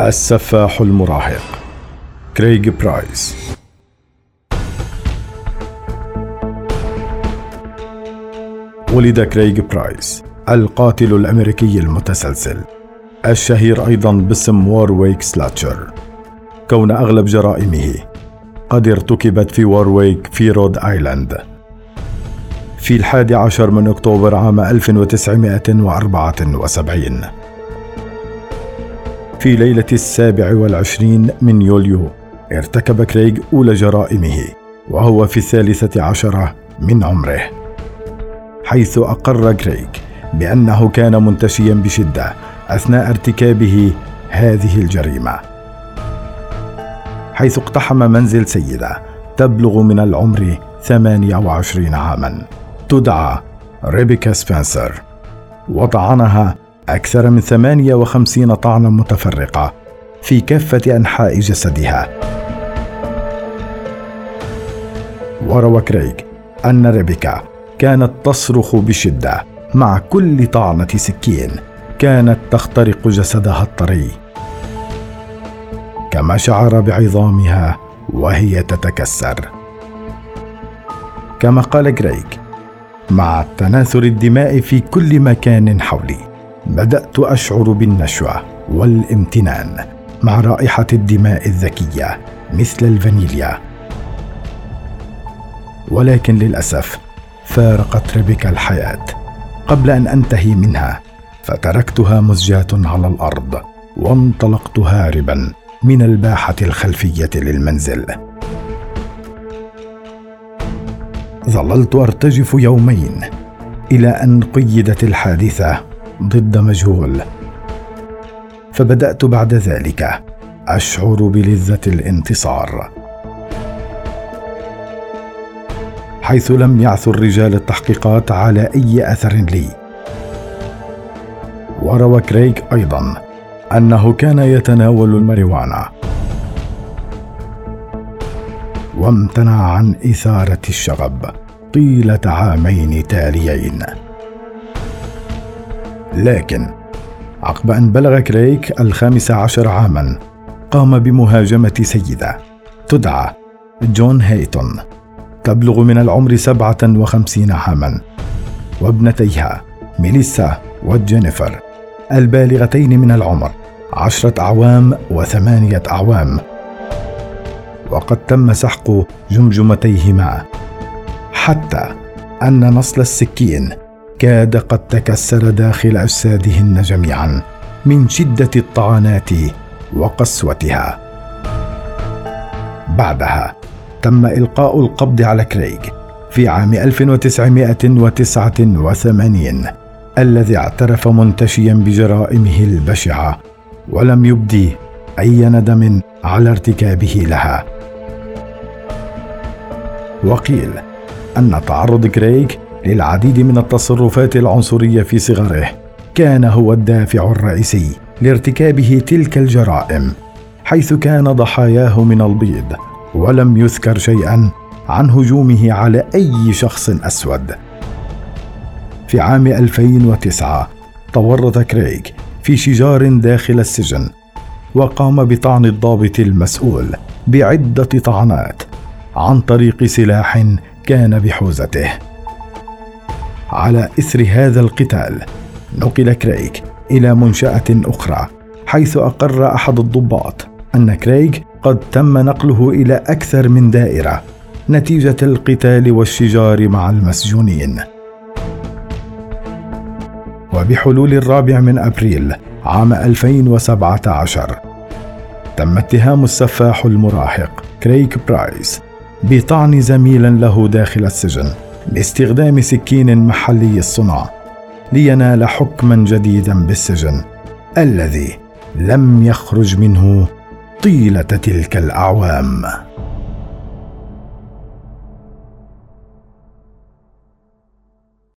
السفاح المراهق. كريغ برايس. ولد كريغ برايس القاتل الأمريكي المتسلسل. الشهير أيضا باسم Warwick Slasher. كون أغلب جرائمه قد ارتكبت في وورويك في رود آيلاند. في الحادي عشر من أكتوبر عام 1974 في ليلة السابع والعشرين من يوليو ارتكب كريغ أولى جرائمه وهو في الثالثة عشرة من عمره. حيث أقر كريغ بأنه كان منتشيا بشدة أثناء ارتكابه هذه الجريمة. حيث اقتحم منزل سيدة تبلغ من العمر 28 عاما. تدعى ريبيكا سبنسر. وطعنها أكثر من 58 طعنا متفرقة في كافة أنحاء جسدها. وروى كريغ أن ريبيكا كانت تصرخ بشدة مع كل طعنة سكين كانت تخترق جسدها الطري. كما شعر بعظامها وهي تتكسر. كما قال جريك مع تناثر الدماء في كل مكان حولي. بدأت أشعر بالنشوة والامتنان مع رائحة الدماء الذكية مثل الفانيليا. ولكن للأسف فارقت ريبيكا الحياة قبل أن أنتهي منها فتركتها مزجاة على الأرض وانطلقت هاربا من الباحة الخلفية للمنزل. ظللت أرتجف يومين إلى أن قيدت الحادثة ضد مجهول. فبدأت بعد ذلك. أشعر بلذة الانتصار. حيث لم يعثر رجال التحقيقات على أي أثر لي. وروى كريغ أيضا أنه كان يتناول الماريوانا. وامتنع عن إثارة الشغب طيلة عامين تاليين. لكن عقب أن بلغ كريك الخامس عشر عاما قام بمهاجمة سيدة تدعى جون هيتون تبلغ من العمر سبعة وخمسين عاما وابنتيها ميليسا وجينيفر البالغتين من العمر عشرة أعوام وثمانية أعوام. وقد تم سحق جمجمتيهما حتى أن نصل السكين كاد قد تكسر داخل أجسادهن جميعا من شدة الطعنات وقسوتها. بعدها تم إلقاء القبض على كريغ في عام 1989 الذي اعترف منتشيا بجرائمه البشعة ولم يبدي أي ندم على ارتكابه لها. وقيل أن تعرض كريغ للعديد من التصرفات العنصرية في صغره كان هو الدافع الرئيسي لارتكابه تلك الجرائم حيث كان ضحاياه من البيض ولم يذكر شيئا عن هجومه على أي شخص أسود. في عام 2009 تورط كريغ في شجار داخل السجن وقام بطعن الضابط المسؤول بعدة طعنات عن طريق سلاح كان بحوزته. على إثر هذا القتال. نقل كريغ إلى منشأة أخرى حيث أقر أحد الضباط أن كريغ قد تم نقله إلى أكثر من دائرة نتيجة القتال والشجار مع المسجونين. وبحلول الرابع من أبريل عام 2017 تم اتهام السفاح المراهق كريك برايس بطعن زميل له داخل السجن. باستخدام سكين محلي الصنع لينال حكما جديدا بالسجن الذي لم يخرج منه طيلة تلك الأعوام.